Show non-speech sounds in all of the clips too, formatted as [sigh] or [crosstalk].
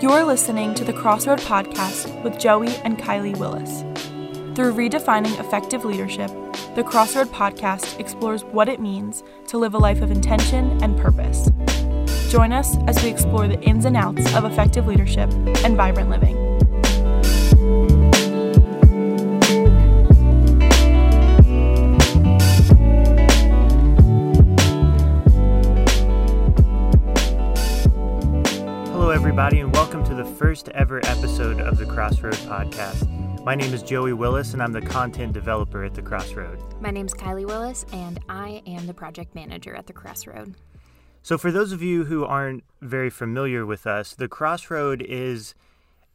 You're listening to the Crossroad Podcast with Joey and Kylie Willis. Through redefining effective leadership, the Crossroad Podcast explores what it means to live a life of intention and purpose. Join us as we explore the ins and outs of effective leadership and vibrant living. Everybody, and welcome to the first ever episode of the Crossroad Podcast. My name is Joey Willis, and I'm the content developer at the Crossroad. My name's Kylie Willis, and I am the project manager at the Crossroad. So, for those of you who aren't very familiar with us, the Crossroad is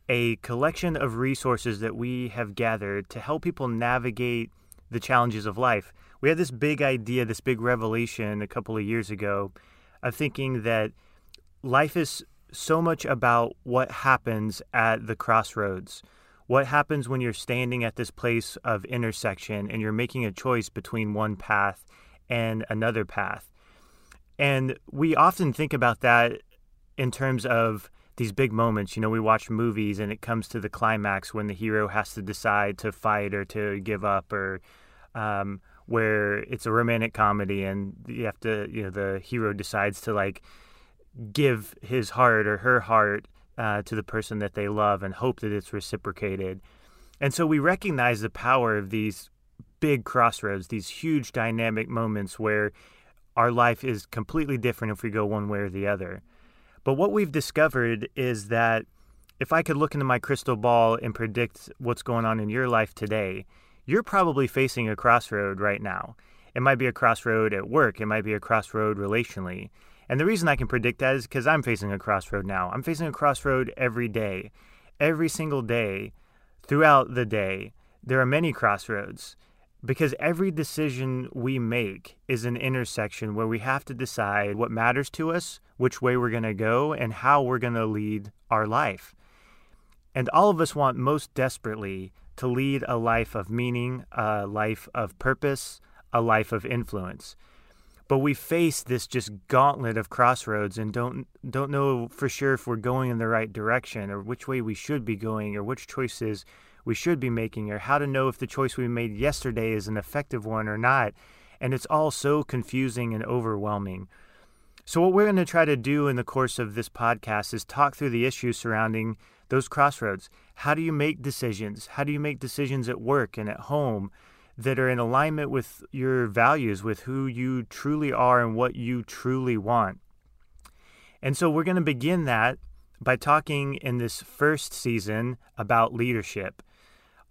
a collection of resources that we have gathered to help people navigate the challenges of life. We had this big idea, this big revelation a couple of years ago of thinking that life is so much about what happens at the crossroads. What happens when you're standing at this place of intersection and you're making a choice between one path and another path? And we often think about that in terms of these big moments. You know, we watch movies and it comes to the climax when the hero has to decide to fight or to give up, or um, where it's a romantic comedy and you have to, you know, the hero decides to like give his heart or her heart uh, to the person that they love and hope that it's reciprocated. And so we recognize the power of these big crossroads, these huge dynamic moments where our life is completely different if we go one way or the other. But what we've discovered is that if I could look into my crystal ball and predict what's going on in your life today, you're probably facing a crossroad right now. It might be a crossroad at work, it might be a crossroad relationally. And the reason I can predict that is because I'm facing a crossroad now. I'm facing a crossroad every day. Every single day, throughout the day, there are many crossroads because every decision we make is an intersection where we have to decide what matters to us, which way we're going to go, and how we're going to lead our life. And all of us want most desperately to lead a life of meaning, a life of purpose, a life of influence but we face this just gauntlet of crossroads and don't don't know for sure if we're going in the right direction or which way we should be going or which choices we should be making or how to know if the choice we made yesterday is an effective one or not. And it's all so confusing and overwhelming. So what we're going to try to do in the course of this podcast is talk through the issues surrounding those crossroads. How do you make decisions? How do you make decisions at work and at home that are in alignment with your values, with who you truly are and what you truly want. And so we're going to begin that by talking in this first season about leadership.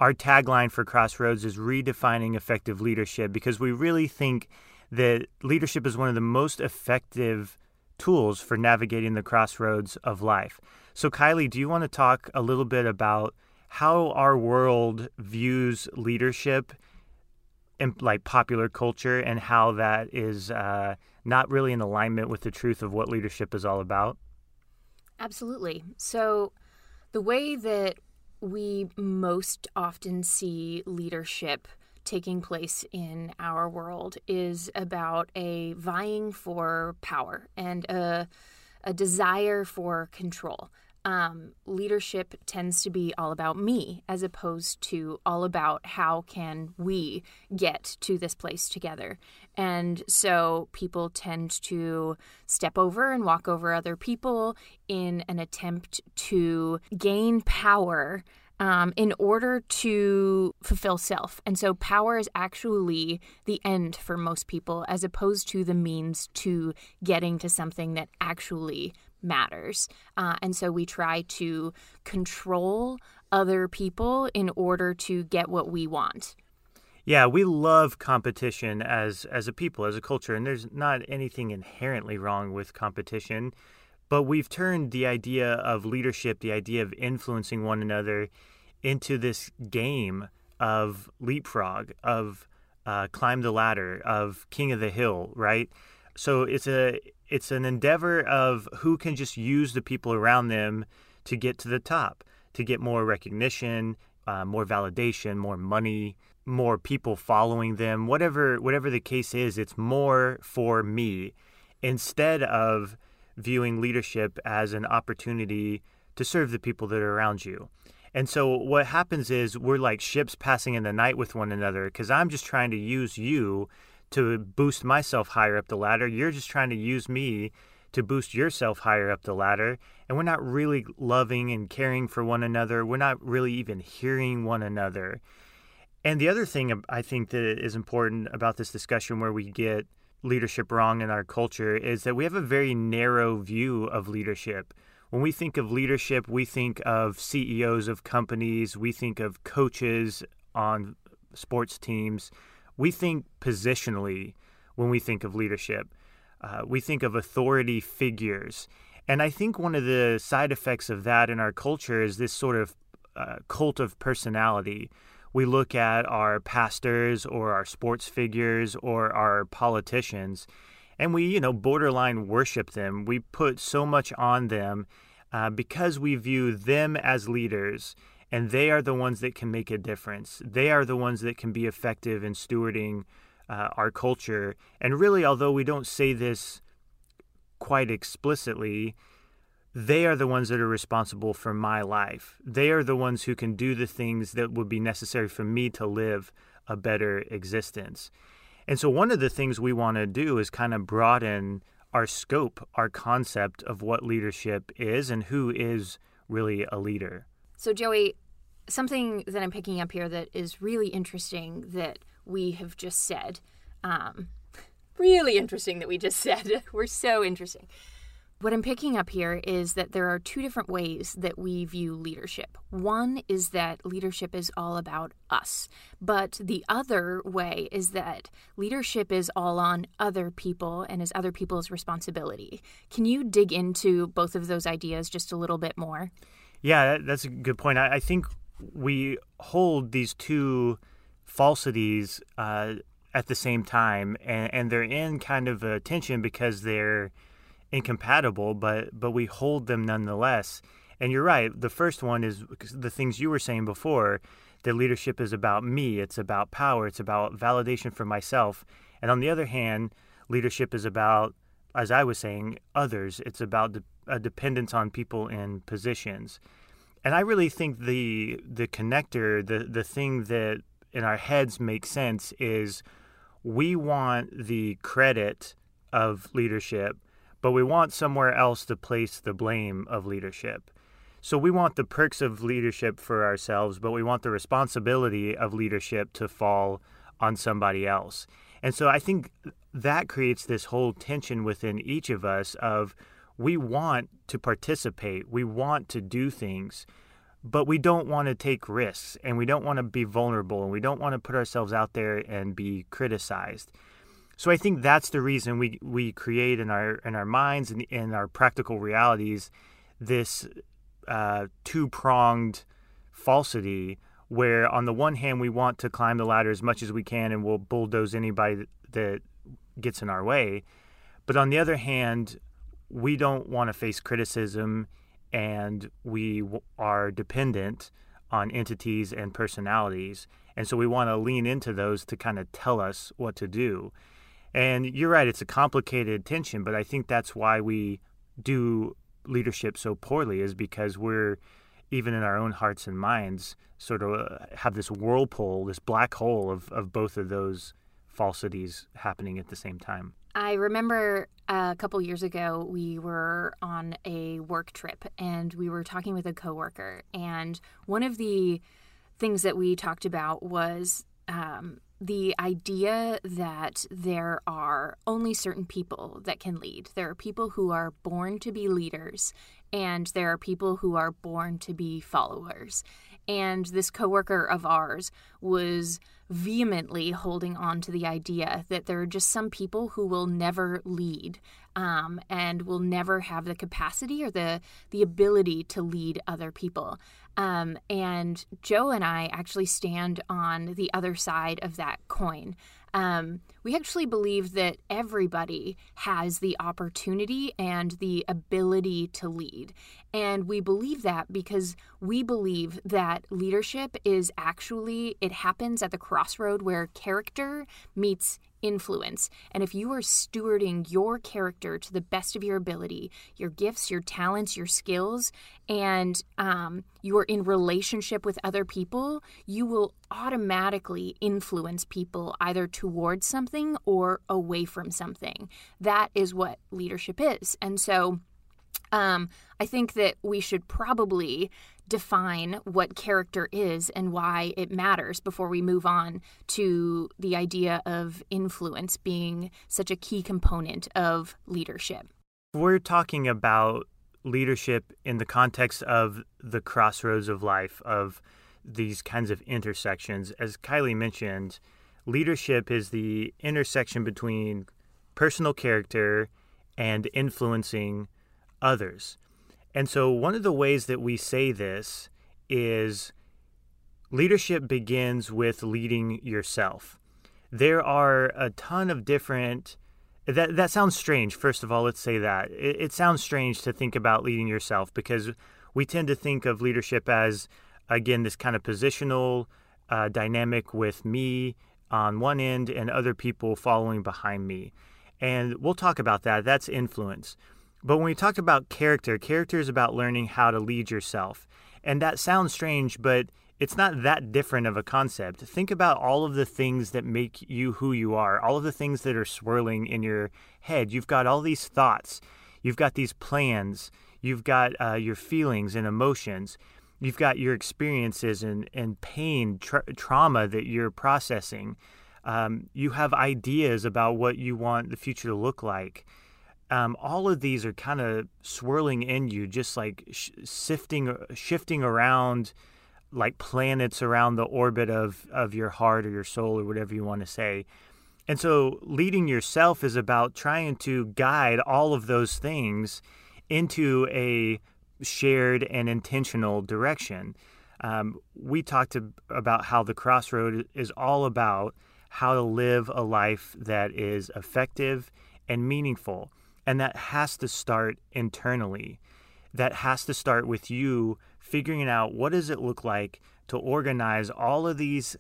Our tagline for Crossroads is redefining effective leadership because we really think that leadership is one of the most effective tools for navigating the crossroads of life. So, Kylie, do you want to talk a little bit about how our world views leadership like popular culture and how that is uh, not really in alignment with the truth of what leadership is all about? Absolutely. So, the way that we most often see leadership taking place in our world is about a vying for power and a, a desire for control um, leadership tends to be all about me as opposed to all about how can we get to this place together and so people tend to step over and walk over other people in an attempt to gain power um, in order to fulfill self. And so power is actually the end for most people as opposed to the means to getting to something that actually matters. Uh, and so we try to control other people in order to get what we want. Yeah, we love competition as as a people, as a culture, and there's not anything inherently wrong with competition, but we've turned the idea of leadership, the idea of influencing one another into this game of leapfrog, of uh, climb the ladder, of king of the hill, right? So it's a it's an endeavor of who can just use the people around them to get to the top, to get more recognition, uh, more validation, more money, more people following them. Whatever whatever the case is, it's more for me instead of viewing leadership as an opportunity to serve the people that are around you. And so what happens is we're like ships passing in the night with one another because I'm just trying to use you to boost myself higher up the ladder. You're just trying to use me to boost yourself higher up the ladder. And we're not really loving and caring for one another. We're not really even hearing one another. And the other thing I think that is important about this discussion where we get leadership wrong in our culture is that we have a very narrow view of leadership. When we think of leadership, we think of CEOs of companies, we think of coaches on sports teams. We think positionally when we think of leadership. Uh, we think of authority figures. And I think one of the side effects of that in our culture is this sort of uh, cult of personality. We look at our pastors or our sports figures or our politicians, and we, you know, borderline worship them. We put so much on them uh, because we view them as leaders, and they are the ones that can make a difference. They are the ones that can be effective in stewarding uh, our culture. And really, although we don't say this quite explicitly, they are the ones that are responsible for my life. They are the ones who can do the things that would be necessary for me to live a better existence. And so, one of the things we want to do is kind of broaden our scope, our concept of what leadership is and who is really a leader. So, Joey, something that I'm picking up here that is really interesting that we have just said. Um, [laughs] really interesting that we just said. [laughs] We're so interesting. What I'm picking up here is that there are two different ways that we view leadership. One is that leadership is all about us, but the other way is that leadership is all on other people and is other people's responsibility. Can you dig into both of those ideas just a little bit more? Yeah, that's a good point. I, think we hold these two falsities uh, at the same time, and, and they're in kind of a tension because they're incompatible, but but we hold them nonetheless. And you're right. The first one is the things you were saying before. That leadership is about me. It's about power. It's about validation for myself. And on the other hand, leadership is about, as I was saying, others. It's about de- a dependence on people in positions. And I really think the the connector, the the thing that in our heads makes sense is we want the credit of leadership but we want somewhere else to place the blame of leadership. So we want the perks of leadership for ourselves, but we want the responsibility of leadership to fall on somebody else. And so I think that creates this whole tension within each of us of we want to participate, we want to do things, but we don't want to take risks and we don't want to be vulnerable and we don't want to put ourselves out there and be criticized. So I think that's the reason we we create in our in our minds and in our practical realities this uh, two pronged falsity where on the one hand we want to climb the ladder as much as we can and we'll bulldoze anybody that gets in our way, but on the other hand we don't want to face criticism and we are dependent on entities and personalities and so we want to lean into those to kind of tell us what to do and you're right, it's a complicated tension, but I think that's why we do leadership so poorly is because we're even in our own hearts and minds sort of uh, have this whirlpool, this black hole of, of both of those falsities happening at the same time. I remember a couple years ago we were on a work trip and we were talking with a coworker and one of the things that we talked about was um, the idea that there are only certain people that can lead. There are people who are born to be leaders, and there are people who are born to be followers. And this coworker of ours was vehemently holding on to the idea that there are just some people who will never lead um, and will never have the capacity or the the ability to lead other people. Um, and Joe and I actually stand on the other side of that coin. Um, we actually believe that everybody has the opportunity and the ability to lead. And we believe that because we believe that leadership is actually, it happens at the crossroad where character meets influence. And if you are stewarding your character to the best of your ability, your gifts, your talents, your skills, and um, you are in relationship with other people, you will automatically influence people either towards something or away from something. That is what leadership is. And so, um, I think that we should probably define what character is and why it matters before we move on to the idea of influence being such a key component of leadership. We're talking about leadership in the context of the crossroads of life, of these kinds of intersections. As Kylie mentioned, leadership is the intersection between personal character and influencing others. And so, one of the ways that we say this is leadership begins with leading yourself. There are a ton of different. That, that sounds strange. First of all, let's say that. It, it sounds strange to think about leading yourself because we tend to think of leadership as, again, this kind of positional uh, dynamic with me on one end and other people following behind me. And we'll talk about that. That's influence. But when we talk about character, character is about learning how to lead yourself. And that sounds strange, but it's not that different of a concept. Think about all of the things that make you who you are, all of the things that are swirling in your head. You've got all these thoughts, you've got these plans, you've got uh, your feelings and emotions, you've got your experiences and, and pain, tra- trauma that you're processing. Um, you have ideas about what you want the future to look like um, all of these are kind of swirling in you, just like sh- sifting, shifting around like planets around the orbit of, of your heart or your soul or whatever you want to say. And so leading yourself is about trying to guide all of those things into a shared and intentional direction. Um, we talked about how the crossroad is all about how to live a life that is effective and meaningful. And that has to start internally. That has to start with you figuring out what does it look like to organize all of these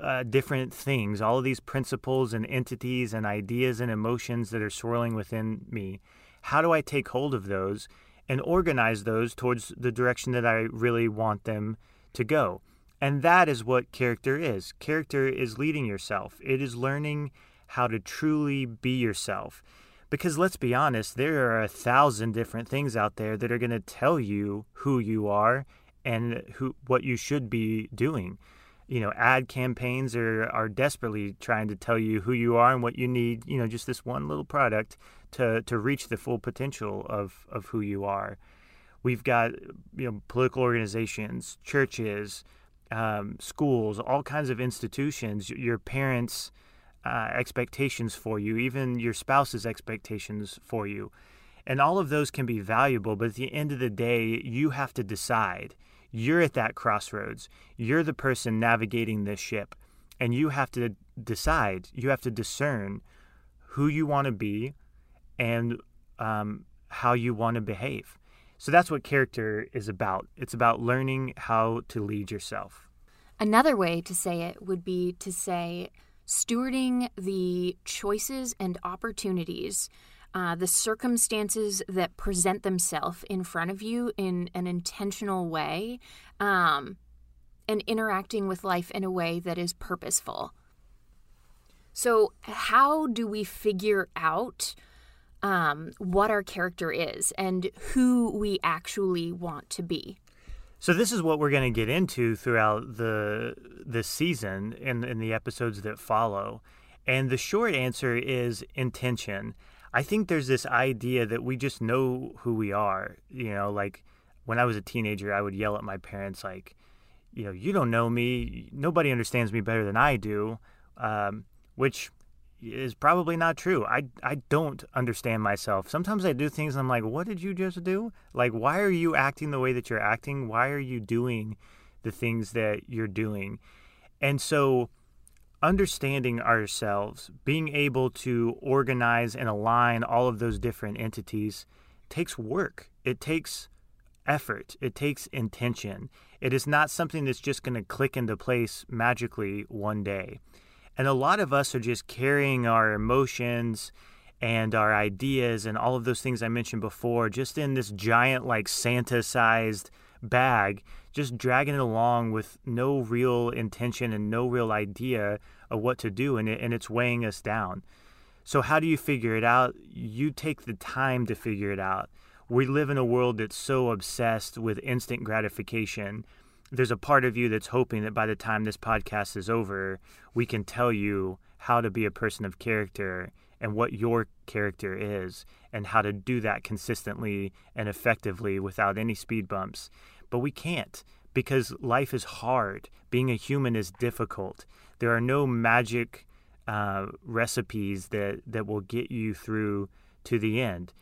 uh, different things, all of these principles and entities and ideas and emotions that are swirling within me. How do I take hold of those and organize those towards the direction that I really want them to go? And that is what character is. Character is leading yourself, it is learning how to truly be yourself. Because let's be honest, there are a thousand different things out there that are going to tell you who you are and who what you should be doing. You know, ad campaigns are are desperately trying to tell you who you are and what you need. You know, just this one little product to to reach the full potential of of who you are. We've got you know political organizations, churches, um, schools, all kinds of institutions. Your parents uh, expectations for you, even your spouse's expectations for you. And all of those can be valuable, but at the end of the day, you have to decide. You're at that crossroads. You're the person navigating this ship. And you have to decide, you have to discern who you want to be and um, how you want to behave. So that's what character is about. It's about learning how to lead yourself. Another way to say it would be to say, stewarding the choices and opportunities, uh, the circumstances that present themselves in front of you in an intentional way, um, and interacting with life in a way that is purposeful. So, how do we figure out um, what our character is and who we actually want to be? So this is what we're going to get into throughout the this season and in, in the episodes that follow. And the short answer is intention. I think there's this idea that we just know who we are. You know, like when I was a teenager, I would yell at my parents like, you know, you don't know me. Nobody understands me better than I do. Um, which is probably not true. I, I don't understand myself. Sometimes I do things and I'm like, what did you just do? Like, why are you acting the way that you're acting? Why are you doing the things that you're doing? And so, understanding ourselves, being able to organize and align all of those different entities takes work. It takes effort, it takes intention. It is not something that's just going to click into place magically one day. And a lot of us are just carrying our emotions and our ideas and all of those things I mentioned before just in this giant, like Santa sized bag, just dragging it along with no real intention and no real idea of what to do. And, it, and it's weighing us down. So, how do you figure it out? You take the time to figure it out. We live in a world that's so obsessed with instant gratification. There's a part of you that's hoping that by the time this podcast is over, we can tell you how to be a person of character and what your character is and how to do that consistently and effectively without any speed bumps. But we can't because life is hard. Being a human is difficult. There are no magic uh, recipes that, that will get you through to the end.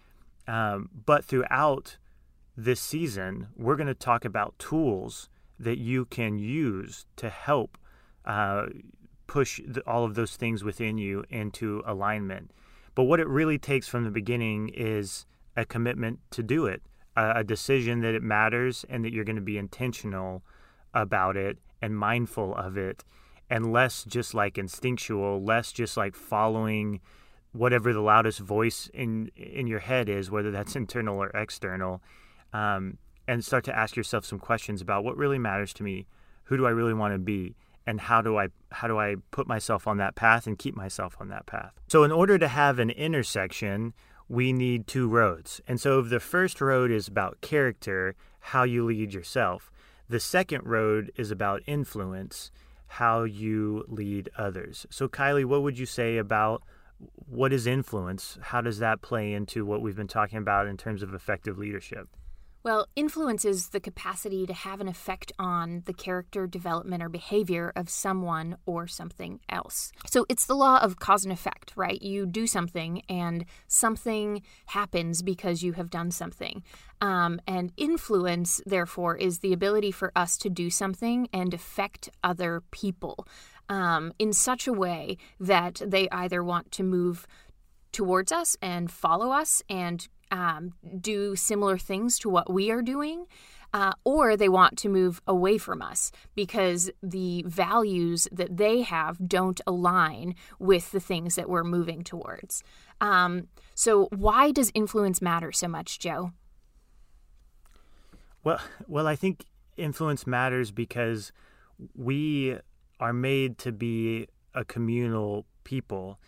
Um, but throughout this season, we're going to talk about tools that you can use to help uh, push the, all of those things within you into alignment. But what it really takes from the beginning is a commitment to do it, a, a decision that it matters and that you're going to be intentional about it and mindful of it, and less just like instinctual, less just like following whatever the loudest voice in in your head is, whether that's [laughs] internal or external, um, and start to ask yourself some questions about what really matters to me, who do I really want to be, and how do I how do I put myself on that path and keep myself on that path. So in order to have an intersection, we need two roads. And so the first road is about character, how you lead yourself. The second road is about influence, how you lead others. So Kylie, what would you say about what is influence? How does that play into what we've been talking about in terms of effective leadership? Well, influence is the capacity to have an effect on the character development or behavior of someone or something else. So it's the law of cause and effect, right? You do something and something happens because you have done something. Um, and influence, therefore, is the ability for us to do something and affect other people um, in such a way that they either want to move towards us and follow us and um, do similar things to what we are doing. Uh, or they want to move away from us because the values that they have don't align with the things that we're moving towards. Um, so, why does influence matter so much, Joe? Well, well, I think influence matters because we are made to be a communal people.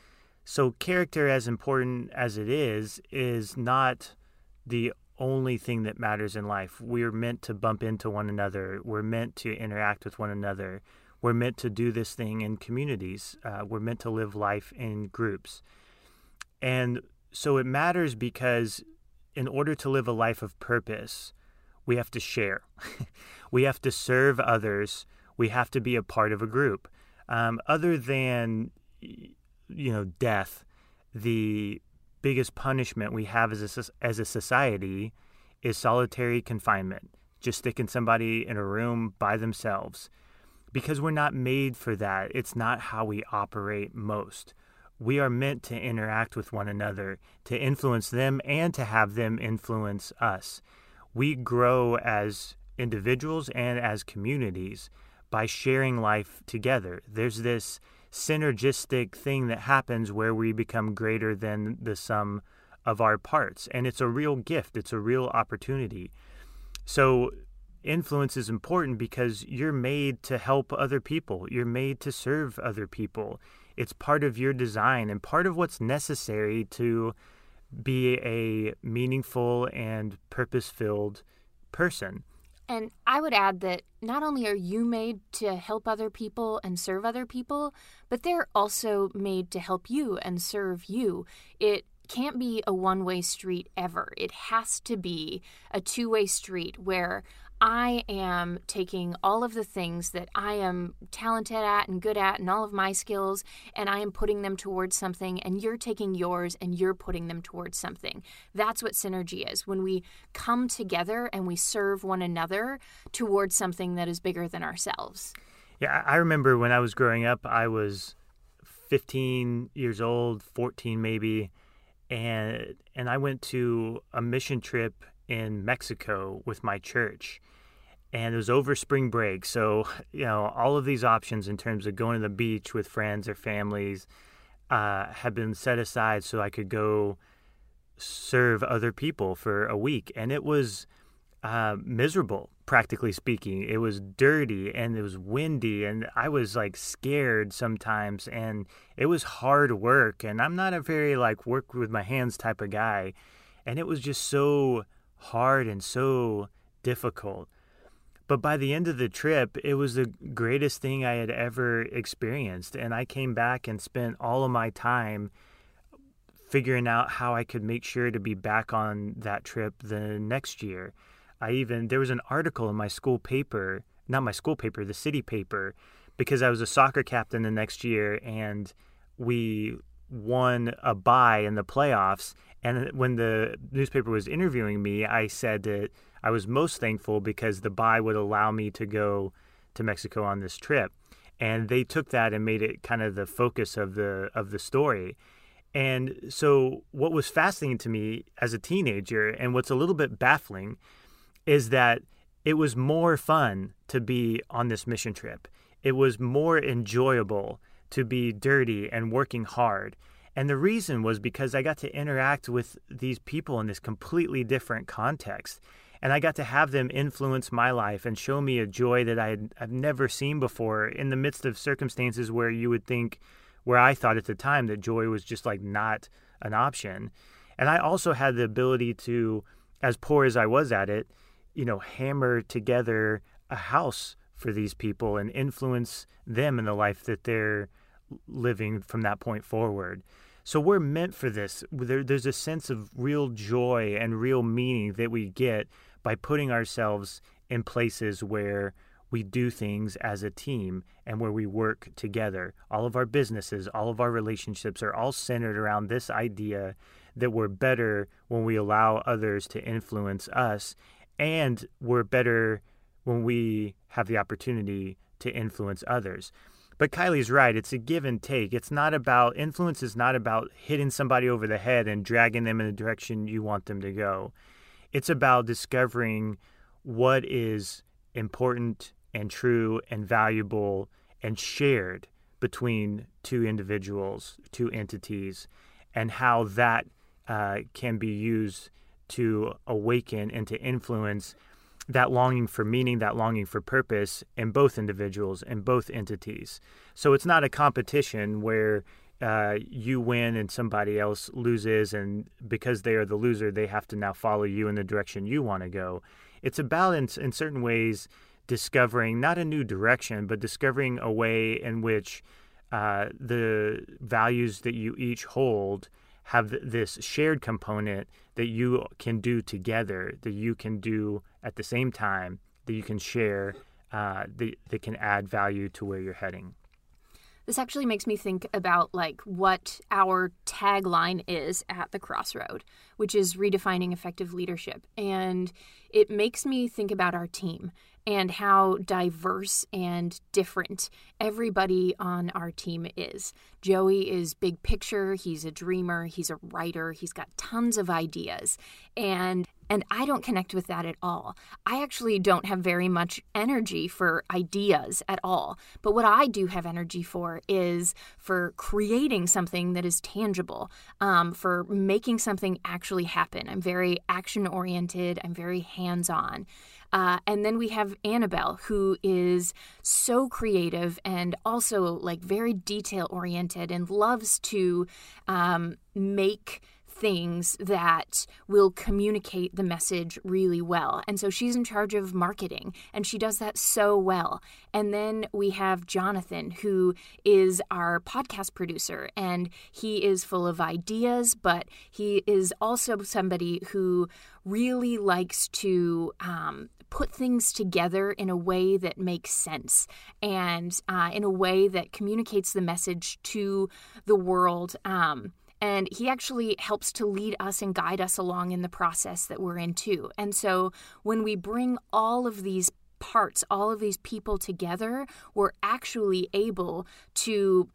So, character, as important as it is, is not the only thing that matters in life. We're meant to bump into one another, we're meant to interact with one another, we're meant to do this thing in communities, uh, we're meant to live life in groups. And so, it matters because in order to live a life of purpose, we have to share, [laughs] we have to serve others, we have to be a part of a group. Um, other than you know death, the biggest punishment we have as a, as a society is solitary confinement, just sticking somebody in a room by themselves. Because we're not made for that. It's not how we operate most. We are meant to interact with one another, to influence them, and to have them influence us. We grow as individuals and as communities by sharing life together. There's this synergistic thing that happens where we become greater than the sum of our parts. And it's a real gift, it's a real opportunity. So, influence is important because you're made to help other people, you're made to serve other people. It's part of your design and part of what's necessary to be a meaningful and purpose filled person. And I would add that not only are you made to help other people and serve other people, but they're also made to help you and serve you. It can't be a one way street ever. It has to be a two way street where I am taking all of the things that I am talented at and good at and all of my skills, and I am putting them towards something, and you're taking yours and you're putting them towards something. That's what synergy is when we come together and we serve one another towards something that is bigger than ourselves. Yeah, I remember when I was growing up, I was 15 years old, 14 maybe, and and I went to a mission trip in Mexico with my church. And it was over spring break. So, [laughs] you know, all of these options in terms of going to the beach with friends or families uh, had been set aside so I could go serve other people for a week. And it was uh, miserable, practically speaking. It was dirty and it was windy, and I was like scared sometimes. And it was hard work. And I'm not a very like work with my hands type of guy. And it was just so hard and so difficult. But by the end of the trip, it was the greatest thing I had ever experienced. And I came back and spent all of my time figuring out how I could make sure to be back on that trip the next year. I even, there was an article in my school paper, not my school paper, the city paper, because I was a soccer captain the next year and we won a bye in the playoffs. And when the newspaper was interviewing me, I said that I was most thankful because the bye would allow me to go to Mexico on this trip. And they took that and made it kind of the focus of the of the story. And so what was fascinating to me as a teenager and what's a little bit baffling is that it was more fun to be on this mission trip. It was more enjoyable to be dirty and working hard. And the reason was because I got to interact with these people in this completely different context. And I got to have them influence my life and show me a joy that I had, I've never seen before in the midst of circumstances where you would think, where I thought at the time that joy was just like not an option. And I also had the ability to, as poor as I was at it, you know, hammer together a house for these people and influence them in the life that they're living from that point forward. So we're meant for this. There, there's a sense of real joy and real meaning that we get by putting ourselves in places where we do things as a team and where we work together. All of our businesses, all of our relationships are all centered around this idea that we're better when we allow others to influence us and we're better when we have the opportunity to influence others. But Kylie's right. It's a give and take. It's not about influence is not about hitting somebody over the head and dragging them in the direction you want them to go. It's about discovering what is important and true and valuable and shared between two individuals, two entities, and how that uh, can be used to awaken and to influence that longing for meaning, that longing for purpose in both individuals and both entities. So it's not a competition where uh, you win and somebody else loses, and because they are the loser, they have to now follow you in the direction you want to go. It's about, in, in certain ways, discovering not a new direction, but discovering a way in which uh, the values that you each hold have this shared component that you can do together, that you can do at the same time, that you can share, uh, that, that can add value to where you're heading. This actually makes me think about like what our tagline is at the crossroad, which is redefining effective leadership. And it makes me think about our team and how diverse and different everybody on our team is. Joey is big picture, he's a dreamer, he's a writer, he's got tons of ideas. And and I don't connect with that at all. I actually don't have very much energy for ideas at all. But what I do have energy for is for creating something that is tangible, um, for making something actually happen. I'm very action oriented, I'm very hands on. Uh, and then we have Annabelle, who is so creative and also like very detail oriented and loves to um, make things that will communicate the message really well. And so she's in charge of marketing and she does that so well. And then we have Jonathan, who is our podcast producer, and he is full of ideas, but he is also somebody who really likes to um, put things together in a way that makes sense and uh, in a way that communicates the message to the world. Um, and he actually helps to lead us and guide us along in the process that we're in too. And so when we bring all of these parts, all of these people together, we're actually able to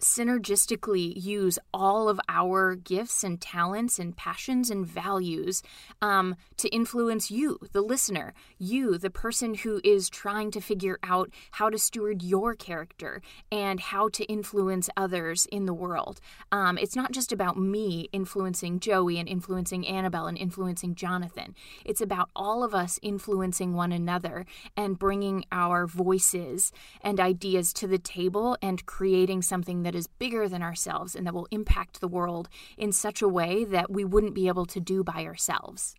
synergistically use all of our gifts and talents and passions and values um, to influence you, the listener, you, the person who is trying to figure out how to steward your character and how to influence others in the world. Um, it's not just about me influencing Joey and influencing Annabelle and influencing Jonathan. It's about all of us influencing one another and bringing our voices and ideas to the table and creating something that is bigger than ourselves and that will impact the world in such a way that we wouldn't be able to do by ourselves.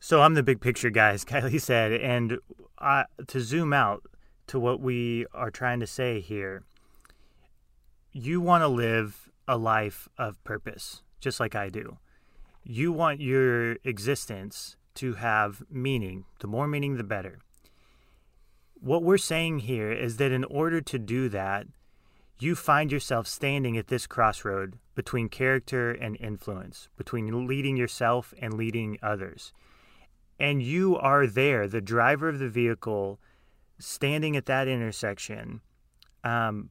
So I'm the big picture guy, as [laughs] Kylie said, and uh, to zoom out to what we are trying to say here, you want to live a life of purpose, just like I do. You want your existence to have meaning. The more meaning, the better. What we're saying here is that in order to do that, you find yourself standing at this crossroad between character and influence, between leading yourself and leading others. And you are there, the driver of the vehicle, standing at that intersection, um,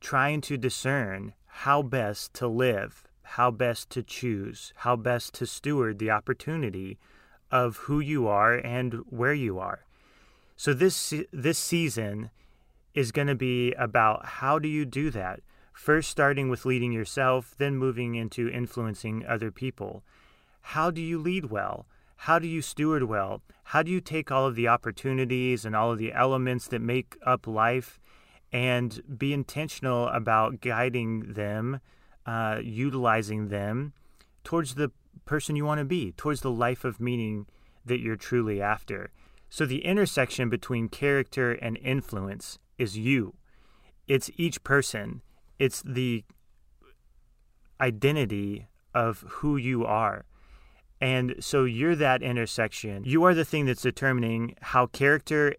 trying to discern how best to live, how best to choose, how best to steward the opportunity of who you are and where you are. So this this season is going to be about how do you do that? First starting with leading yourself, then moving into influencing other people. How do you lead well? How do you steward well? How do you take all of the opportunities and all of the elements that make up life and be intentional about guiding them, uh, utilizing them towards the person you want to be, towards the life of meaning that you're truly after? So, the intersection between character and influence is you. It's each person. It's the identity of who you are. And so you're that intersection. You are the thing that's determining how character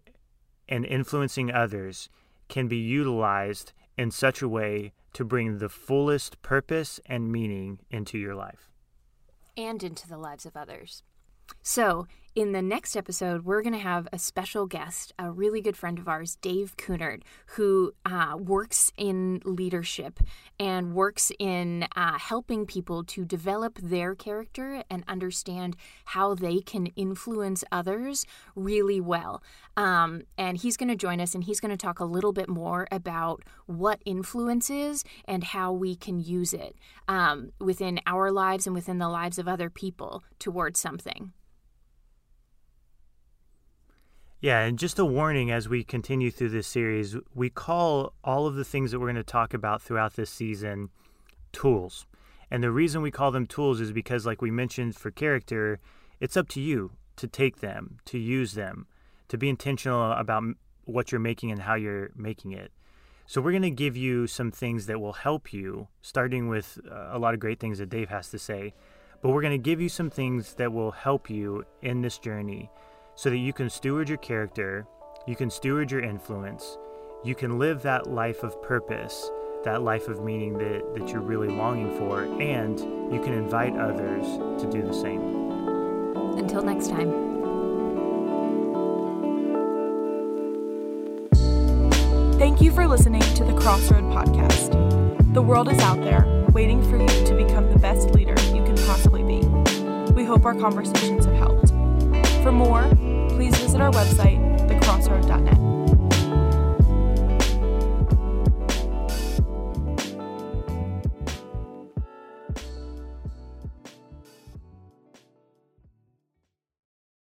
and influencing others can be utilized in such a way to bring the fullest purpose and meaning into your life and into the lives of others. So, in the next episode, we're going to have a special guest, a really good friend of ours, Dave Cunard, who uh, works in leadership and works in uh, helping people to develop their character and understand how they can influence others really well. Um, and he's going to join us and he's going to talk a little bit more about what influence is and how we can use it um, within our lives and within the lives of other people towards something. Yeah, and just a warning as we continue through this series, we call all of the things that we're going to talk about throughout this season tools. And the reason we call them tools is because, like we mentioned for character, it's up to you to take them, to use them, to be intentional about what you're making and how you're making it. So, we're going to give you some things that will help you, starting with uh, a lot of great things that Dave has to say. But we're going to give you some things that will help you in this journey so that you can steward your character, you can steward your influence, you can live that life of purpose, that life of meaning that, that you're really longing for, and you can invite others to do the same. Until next time. Thank you for listening to the Crossroad Podcast. The world is out there waiting for you to become the best leader you can possibly be. We hope our conversations have helped. For more, please visit our website, thecrossroad.net.